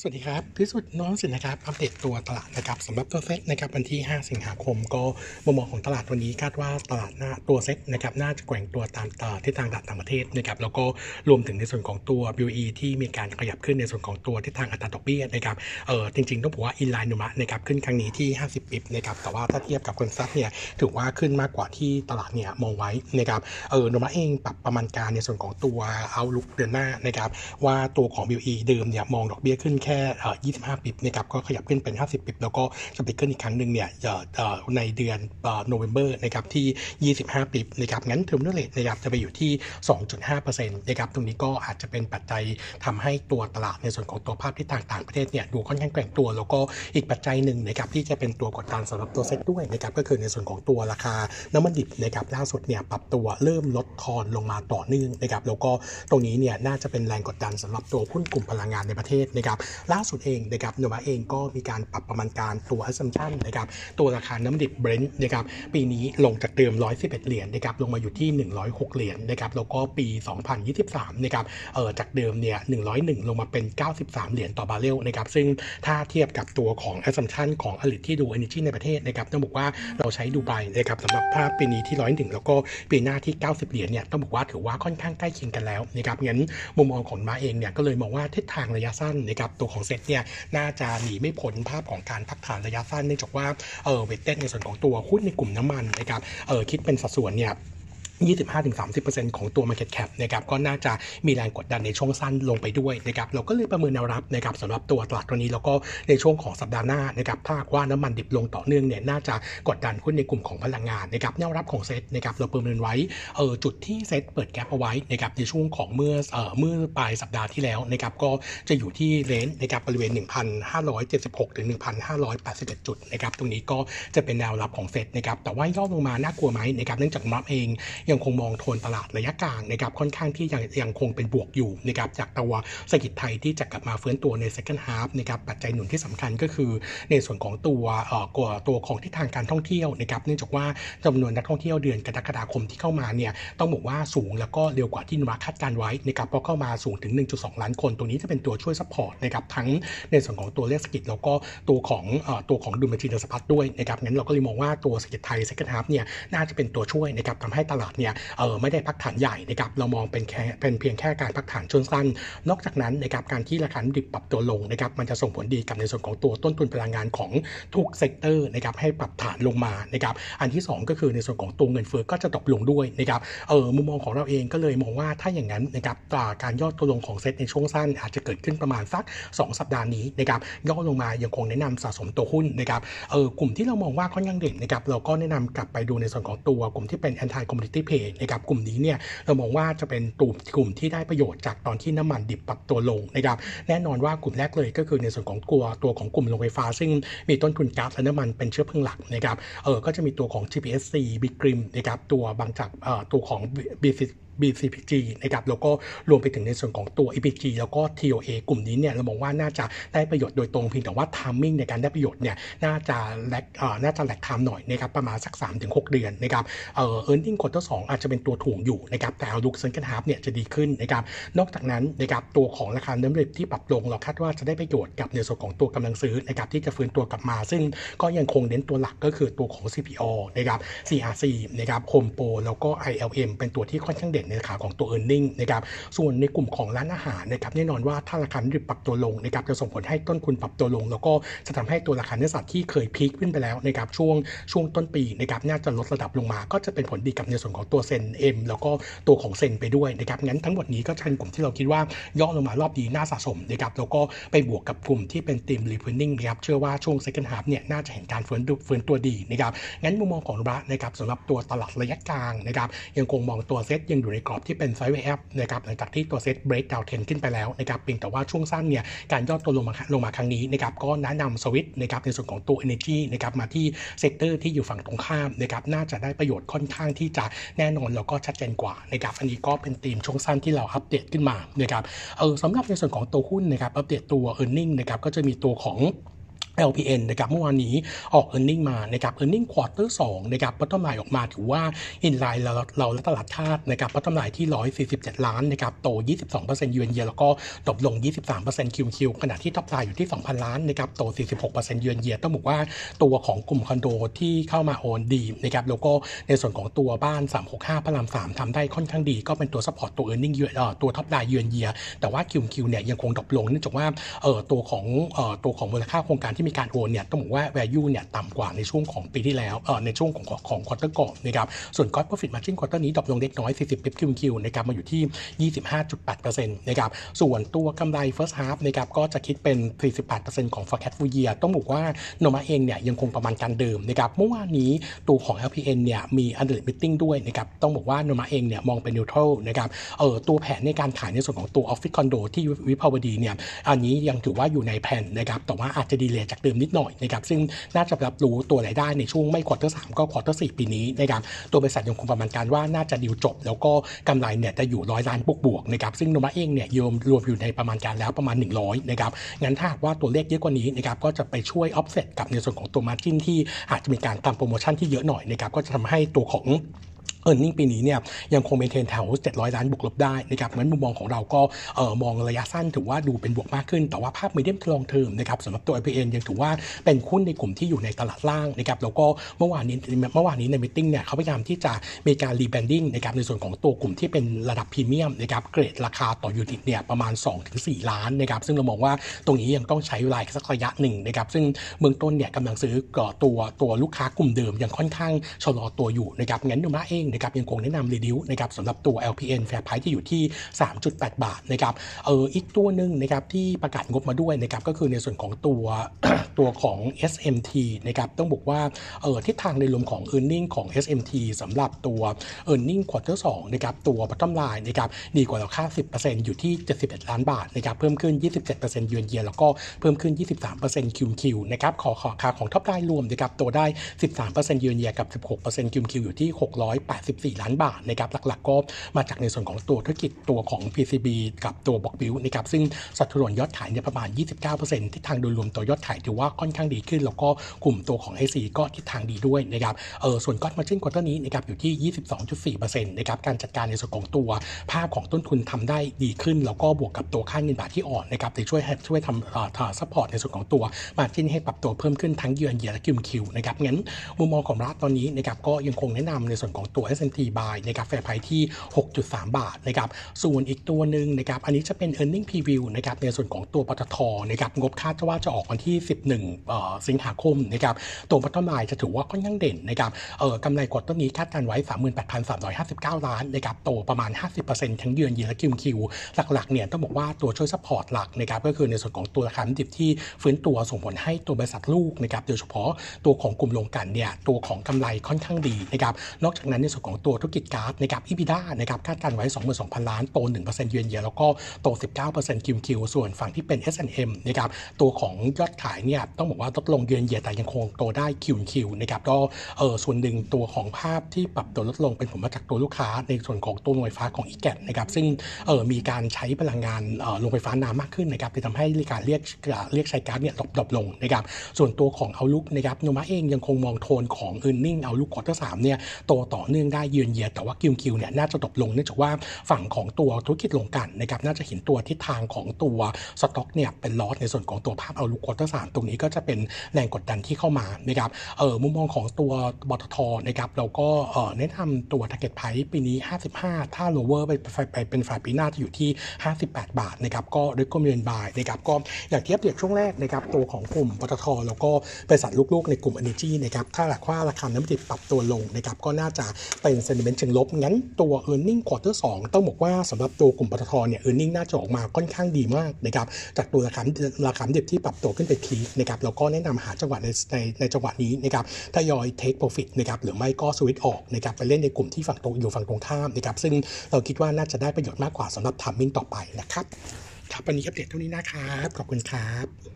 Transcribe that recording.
สวัสดีครับพิสุทธิ์น้องสินนะครับอัปเดตตัวตลาดนะครับสำหรับตัวเซ็ตนะครับวันที่ 5 สิงหาคมก็มุมมองของตลาดวันนี้คาดว่าตลาดหน้าตัวเซ็ตนะครับน่าจะแกว่งตัวตามตลาดที่ทางตลาดต่างประเทศนะครับแล้วก็รวมถึงในส่วนของตัว BOE ที่มีการขยับขึ้นในส่วนของตัวที่ทางอัตราดอกเบี้ยนะครับเออจริงๆต้องบอกว่า in line Nomura นะครับขึ้นครั้งนี้ที่ 50 bps นะครับแต่ว่าถ้าเทียบกับ consensus เนี่ยถือว่าขึ้นมากกว่าที่ตลาดเนี่ยมองไว้นะครับเออ Nomura เองปรับประมาณการในส่วนของตัวoutlook เดือนหน้านะครับว่าตัวของ BOE เดิมเนี่ยมองดอกเบี้ยขึ้นแค่ 25 bps นะครับก็ขยับขึ้นเป็น 50 bps แล้วก็จะไปขึ้นอีกครั้งหนึ่งเนี่ยเอ่อเอ่อในเดือนโนเวม ber นะครับที่ 25 bps นะครับงั้น terminal rate นะครับจะไปอยู่ที่ 2.5%นะครับตรงนี้ก็อาจจะเป็นปัจจัยทำให้ตัวตลาดในส่วนของตัวภาพที่ต่างต่างประเทศเนี่ยดูค่อนข้างแกว่งตัว แล้วก็อีกปัจจัยหนึ่งนะครับที่จะเป็นตัวกดดันสำหรับตัวเซ็ตด้วยนะครับก็คือในส่วนของตัวราคาน้ำมันดิบนะครับล่าสุดเนี่ยปรับตัวเริ่มลดทอนลงมาต่อเนื่องนะครับแล้วก็ตรงนี้เนี่ยน่าจะเป็นแรงกดดันสำหรับตัวหุ้นกลุ่มพลังงานในประเทศนะครับล่าสุดเองนะครับโนวาเองก็มีการปรับประมาณการตัว assumption นะครับตัวราคาน้ำมันดิบเบรนท์นะครับปีนี้ลงจากเดิม 111 เหรียญนะครับลงมาอยู่ที่ 106 เหรียญนะครับแล้วก็ปี 2023นะครับเออจากเดิมเนี่ย 101 ลงมาเป็น 93 เหรียญต่อบาร์เรลนะครับซึ่งถ้าเทียบกับตัวของ assumption ของ analyst ที่ดู energy ในประเทศนะครับต้องบอกว่าเราใช้ดูไบนะครับสำหรับภาพปีนี้ที่ 101 แล้วก็ปีหน้าที่ 90 เหรียญเนี่ยต้องบอกว่าถือว่าค่อนข้างใกล้เคียงกันแล้วนะครับงั้นมุมมองของมาเองเนี่ยก็เลยมองว่าทิศทางระยะสั้นนะครับตัวของเซตเนี่ยน่าจะหนีไม่พ้นภาพของการพักฐานระยะสั้นเนื่องจากว่าเออเวทเต้นในส่วนของตัวหุ้นในกลุ่มน้ำมันนะครับเออคิดเป็นสัดส่วนเนี่ย 25-30%ของตัว Market Cap นะครับก็น่าจะมีแรงกดดันในช่วงสั้นลงไปด้วยนะครับเราก็เลยประเมินแนวรับนะครับสำหรับตัวตลาดตัวนี้แล้วก็ในช่วงของสัปดาห์หน้านะครับถ้าว่าน้ำมันดิบลงต่อเนื่องเนี่ยน่าจะกดดันหุ้นในกลุ่มของพลังงานนะครับแนวรับของเซ็ตนะครับเราประเมินไว้เออจุดที่เซ็ตเปิดแกลบเอาไว้นะครับในช่วงของเมื่อเออเมื่อปลายสัปดาห์ที่แล้วนะครับก็จะอยู่ที่เลนส์นะครับบริเวณ 1,576ถึง1,581 จุดนะครับตรงนี้ก็จะเป็นแนวรับของเซ็ตนะครับแต่ว่าย่อลงมาน่ากลัวไหมนะครับเนื่องจากมัฟเองยังคงมองโทนตลาดระยะกลางนะครับค่อนข้างที่ยังยังคงเป็นบวกอยู่นะครับจากตัวเศรษฐกิจไทยที่จะกลับมาฟื้นตัวใน second half นะครับปัจจัยหนุนที่สำคัญก็คือในส่วนของตัวเอ่อตัวของทิศทางการท่องเที่ยวนะครับเนื่องจากว่าจำนวนนักท่องเที่ยวเดือนกรกฎาคมที่เข้ามาเนี่ยต้องบอกว่าสูงแล้วก็เร็วกว่าที่ Nomura คาดการณ์ไว้นะครับเพราะเข้ามาสูงถึง 1.2 ล้านคนตรงนี้จะเป็นตัวช่วย support นะครับทั้งในส่วนของตัวเลขเศรษฐกิจแล้วก็ตัวของตัวของดุลบัญชีเงินสะพัดด้วยนะครับงั้นเราก็เลยมองว่าตัวเศรษฐกิจไทย second half เนี่ยน่าจะเป็นตัวช่วยนะครับทำให้ตลาดเนี่ยเออไม่ได้พักฐานใหญ่นะครับเรามองเป็นแค่เป็นเพียงแค่การพักฐานช่วงสั้น นอกจากนั้นนะครับการที่ราคาน้ำมันดิบปรับตัวลงนะครับมันจะส่งผลดีกับในส่วนของตัวต้นทุนพลังงานของทุก sector นะครับให้ปรับฐานลงมานะครับอันที่ 2 ก็คือในส่วนของตัวเงินเฟ้อก็จะตกลงด้วยนะครับเออมุมมองของเราเองก็เลยมองว่าถ้าอย่างนั้นนะครับการย่อตัวลงของเซตในช่วงสั้น อาจจะเกิดขึ้นประมาณสัก 2 สัปดาห์นี้นะครับย่อลงมายังคงแนะนำสะสมตัวหุ้นนะครับเออกลุ่มที่เรามองว่าค่อนข้างเด่นนะครับเราก็แนะนำกลับไปดูในส่วนของตัวกลุ่มที่เป็น anti commodity เพจนะครับกลุ่มนี้เนี่ยเรามองว่าจะเป็นกลุ่มกลุ่มที่ได้ประโยชน์จากตอนที่น้ำมันดิบปรับตัวลงนะครับแน่นอนว่ากลุ่มแรกเลยก็คือในส่วนของตัวตัวของกลุ่มโรงไฟฟ้า ซึ่งมีต้นทุนก๊าซและน้ำมันเป็นเชื้อเพลิงหลักนะครับเออก็จะมีตัวของ GPSC b i g r i m นะครับตัวบางจากเอ่อตัวของ BC BCPG นะครับแล้วก็รวมไปถึงในส่วนของตัว EPG แล้วก็ TOA กลุ่มนี้เนี่ยเรามองว่าน่าจะได้ประโยชน์โดยตรงเพียงแต่ว่า timing ในการได้ประโยชน์เนี่ยน่าจะ lag เอ่อน่าจะ lag time หน่อยนะครับประมาณสัก 3-6 เดือนนะครับเอ่อ earning quarter 2อาจจะเป็นตัวถ่วงอยู่นะครับแต่เอาลุกเซนกันฮาร์เนี่ยจะดีขึ้นนะครับนอกจากนั้นนะครับตัวของราคาเนื้อเร็ที่ปรับลงเราคาดว่าจะได้ประโยชน์กับในส่วนของตัวกำลังซื้อนะครับที่จะฟื้นตัวกลับมา ซึ่งก็ยังคงเน้นตัวหลักก็คือตัวของ CPO นะครับ CRC นะครับ Home Pro แล้วก็ ILM เป็นตัวที่ค่อนข้างเด่นในขาของตัว e a r n i n g นะครับส่วนในกลุ่มของร้านอาหารนะครับแน่นอนว่าถ้าราคาดิบปรับตัวลงนะครับจะส่งผลให้ต้นทุนปรับตัวลง แล้วก็จะทำให้ตัวราคาเนื้อสัตว์ที่เคย peak ขึ้นไปแล้วนะครับช่วงช่วงต้นปีนะครับน่าจะลดระดับลงมา ก็จะเป็นผลดีกับในส่วนของตัว ZEN M แล้วก็ตัวของ ZEN ไปด้วยนะครับงั้นทั้งหมดนี้ก็จะเป็นกลุ่มที่เราคิดว่าย่อลงมารอบนี้น่าสะสมนะครับแล้วก็ไปบวกกับกลุ่มที่เป็นธีม reopening นะครับเชื่อว่าช่วง second half เนี่ยน่าจะเห็นการฟื้นฟื้นตัวดีนะครับงั้นมุมมองของเรานะครับสำหรับตัวตลาดระยะกลางนะครับยังคงมองตัวเซตยังอยู่ในกรอบที่เป็น sideway นะครับหลังจากที่ตัว SET break downtrend ขึ้นไปแล้วนะครับเพียงแต่ว่าช่วงสั้นเนี่ยการย่อตัวลงมาลงมาครั้งนี้นะครับก็แนะนำสวิตนะครับในส่วนของตัว Energy นะครับมาที่ sector ที่อยู่ฝั่งตรงข้ามนะครับน่าจะได้ประโยชน์ค่อนข้างที่จะแน่นอนแล้วก็ชัดเจนกว่านะครับอันนี้ก็เป็นธีมช่วงสั้นที่เราอัปเดตขึ้นมานะครับเออสำหรับในส่วนของตัวหุ้นนะครับอัปเดตตัว e a r n i n g นะครับก็จะมีตัวของ LPN นะครับเมื่อวานนี้ออก e a r n i n g มานะครับ e a r n i n g quarter 2นะครับ bottom line ออกมาถือว่า in line เราเราและตลาดคาดนะครับ bottom line ที่ 147 ล้านนะครับโต 22%ยูเอ็นเยแล้วก็ตกลง 23% QQ ขณะที่ top line อยู่ที่ 2,000 ล้านนะครับโต 46%ยูเอ็นเยต้องบอกว่าตัวของกลุ่มคอนโดที่เข้ามาโอนดีนะครับแล้วก็ในส่วนของตัวบ้าน 365 พระราม 3ทำได้ค่อนข้างดี ก็เป็นตัวซัพพอร์ตตัว e a r n i n g เอ่อตัวท็อปไลน์ยูเอ็นเยแต่ว่าคิวคิวเนี่ยยังคงดรอปลงเนื่องจากว่าเอ่อตัวของเอ่อตัวของมูลค่าโครงการที่ที่มีการโอนเนี่ยต้องบอกว่า value เนี่ยต่ำกว่าในช่วงของปีที่แล้วเอ่อในช่วงของของ quarter ก่อนนะครับส่วน gross profit margin quarter นี้ drop ลงเล็กน้อย 40 bip QQ นะครับมาอยู่ที่ 25.8%นะครับส่วนตัวกำไร first half นะครับก็จะคิดเป็น 48%ของ forecast full year ต้องบอกว่า Nomura เองเนี่ยยังคงประมาณการเดิมนะครับเมื่อวานนี้ตัวของ LPN เนี่ยมี analyst meeting ด้วยนะครับต้องบอกว่า Nomura เองเนี่ยมองเป็น neutral นะครับเออตัวแผนในการขายในส่วนของตัว office condo ที่วิภาวดีเนี่ยอันนี้ยังถือว่าอยู่ในแผนนะครับแต่ว่าอาจจะ delay จากเดิมนิดหน่อยนะครับซึ่งน่าจะรับรู้ตัวรายได้ในช่วงไม่ quarter สามก็ quarter สี่ปีนี้นะครับตัวบริษัทยังคงประมาณการว่าน่าจะดีลจบ แล้วก็กำไรเนี่ยจะอยู่ร้อยล้านบวกบวกนะครับซึ่ง Nomura เองเนี่ยรวมรวมอยู่ในประมาณการแล้วประมาณ 100นะครับงั้นถ้าว่าตัวเลขเยอะกว่านี้นะครับก็จะไปช่วยออฟเซตกับในส่วนของตัว margin ที่อาจจะมีการทำโปรโมชั่นที่เยอะหน่อยนะครับก็จะทำให้ตัวของ earning ปีนี้เนี่ยยังคง maintain แถว 700 ล้านบวกลบได้นะครับงั้นมุมมองของเราก็เออมองระยะสั้นถือว่าดูเป็นบวกมากขึ้น แต่ว่าภาพ medium long term นะครับสำหรับตัว LPN ยังถือว่าเป็นหุ้นในกลุ่มที่อยู่ในตลาดล่างนะครับแล้วก็เมื่อวานนี้เมื่อวานนี้ใน meeting เนี่ยเขาพยายามที่จะมีการ rebranding นะครับในส่วนของตัวกลุ่มที่เป็นระดับพรีเมียมนะครับเกรดราคาต่อ unit เนี่ยประมาณ 2-4 ล้านนะครับซึ่งเรามองว่าตรงนี้ยังต้องใช้เวลาสักระยะหนึ่งนะครับซึ่งเบื้องต้นเนี่ยกำลังซื้อก่อตัวตัวลูกค้ากลุ่มเดิมยังค่อนข้างชะลอตัวอยู่นะครับงั้นดูมาเองนะครับยังคงแนะนำ reduce นะครับสำหรับตัว LPN Fair Price ที่อยู่ที่ 3.8 บาทนะครับเอออีกตัวหนึ่งนะครับที่ประกาศงบมาด้วยนะครับก็คือในส่วนของตัวตัวของ SMT นะครับต้องบอกว่าเออทิศทางในรวมของ e a r n i n g ของ SMT สำหรับตัว e a r n i n g quarter 2นะครับตัว bottom line นะครับดีกว่าเราคาด10%อยู่ที่ 71 ล้านบาทนะครับเพิ่มขึ้น 27%เยือนเยียแล้วก็เพิ่มขึ้น 23% QQ นะครับขอขอค่าของ top line รวมนะครับโตได้ 13%เยือนเยียกับ 16% QQ อยู่ที่684ล้านบาทนะครับหลักๆ ก็มาจากในส่วนของตัวธุรกิจตัวของ PCB กับตัว box build นะครับซึ่งสัดส่วนยอดขายเนี่ยประมาณ 29%ที่ทางโดยรวมตัวยอดขายถือว่าค่อนข้างดีขึ้น แล้วก็กลุ่มตัวของ IC ก็ทิศทางดีด้วยนะครับเออส่วน gross margin quarter นี้นะครับอยู่ที่ 22.4%นะครับการจัดการในส่วนของตัวภาพของต้นทุนทำได้ดีขึ้น แล้วก็บวกกับตัวค่าเงินบาทที่อ่อนนะครับจะช่วยช่วยทำเอ่อ support ในส่วนของตัว margin ให้ปรับตัวเพิ่มขึ้นทั้ง year on year และ QQ นะครับงั้นมุมมองของเราตอนนี้นะครับก็ยังคงแนะนำในส่วนของตัว SMT buy นะครับ fair price ที่ 6.3 บาทนะครับส่วนอีกตัวหนึ่งนะครับอันนี้จะเป็น e a r n i n g preview นะครับในส่วนของตัวปตทนะครับงบคาดว่าจะออกวันที่ 11เอ่อสิงหาคมนะครับตัว bottom line จะถือว่าค่อนข้างเด่นนะครับเอ่อกำไร quarter นี้คาดการณ์ไว้ 38,359 ล้านนะครับโตประมาณ 50%ทั้ง year on year และ QQ หลักๆเนี่ยต้องบอกว่าตัวช่วย support หลักนะครับก็คือในส่วนของตัวราคาน้ำดิบที่ฟื้นตัวส่งผลให้ตัวบริษัทลูกนะครับโดยเฉพาะตัวของกลุ่มโรงกันเนี่ยตัวของกำไรค่อนข้างดีนะครับนอกจากนั้นในส่วนของตัวธุรกิจก๊าซนะครับอีพิด้านะครับคาดการไว้ 22,000 ล้าน โต 1%เยือนเยียแล้วก็โต 19%คิวคิวส่วนฝั่งที่เป็น S&M นะครับตัวของยอดขายเนี่ยต้องบอกว่าลดลงเยือนเยียแต่ยังคงโตได้คิวคิวนะครับก็เออส่วนหนึ่งตัวของภาพที่ปรับตัวลดลงเป็นผลมาจากตัวลูกค้า ในส่วนของตัวโรงไฟฟ้าของอีแกตนะครับซึ่งเออมีการใช้พลังงานเออโรงไฟฟ้าน้ำมากขึ้นนะครับที่ทำให้การเรียกเรียกใช้ก๊าซเนี่ย drop ลงนะครับส่วนตัวของเอาลุกนะครับโนมาเองยังคงมองโทนของ e a r n i n g เอาลุกควอเตอร์สามเนี่ยโตต่อเนื่องได้ year on year แต่ว่า QQ เนี่ยน่าจะ drop ลงเนื่องจากว่าฝั่งของตัวธุรกิจโรงกลั่นนะครับน่าจะเห็นตัวทิศทางของตัวสต็อกเนี่ยเป็น loss ในส่วนของตัวภาพ outlook quarter สามตรงนี้ก็จะเป็นแรงกดดันที่เข้ามานะครับเออมุมมองของตัวปตทนะครับเราก็เออแนะนำตัว target price ปีนี้ 55 ถ้า lower ไปไปเป็นฝ่ายปีหน้าจะอยู่ที่ 58 บาทนะครับก็ recommend buy นะครับก็อย่างที่อัปเดตช่วงแรกนะครับตัวของกลุ่มปตทแล้วก็บริษัทลูกๆ ในกลุ่ม energy นะครับถ้าหลักว่าราคาน้ำมันดิบปรับตัวลงนะครับก็น่าจะเป็น sentiment เชิงลบ งั้นตัว earning quarter 2ต้องบอกว่าสำหรับตัวกลุ่มปตทเนี่ย earning น่าจะออกมาค่อนข้างดีมากนะครับจากตัวราคาราคาดิบที่ปรับตัวขึ้นไปพีคนะครับแล้วก็แนะนำหาจังหวะในในในจังหวะนี้นะครับทยอย take profit นะครับหรือไม่ก็สวิตออกนะครับไปเล่นในกลุ่มที่ฝั่งตรงอยู่ฝั่งตรงข้ามนะครับซึ่งเราคิดว่าน่าจะได้ประโยชน์มากกว่าสำหรับ timing ต่อไปนะครับครับวันนี้อัปเดตเท่านี้นะครับขอบคุณครับ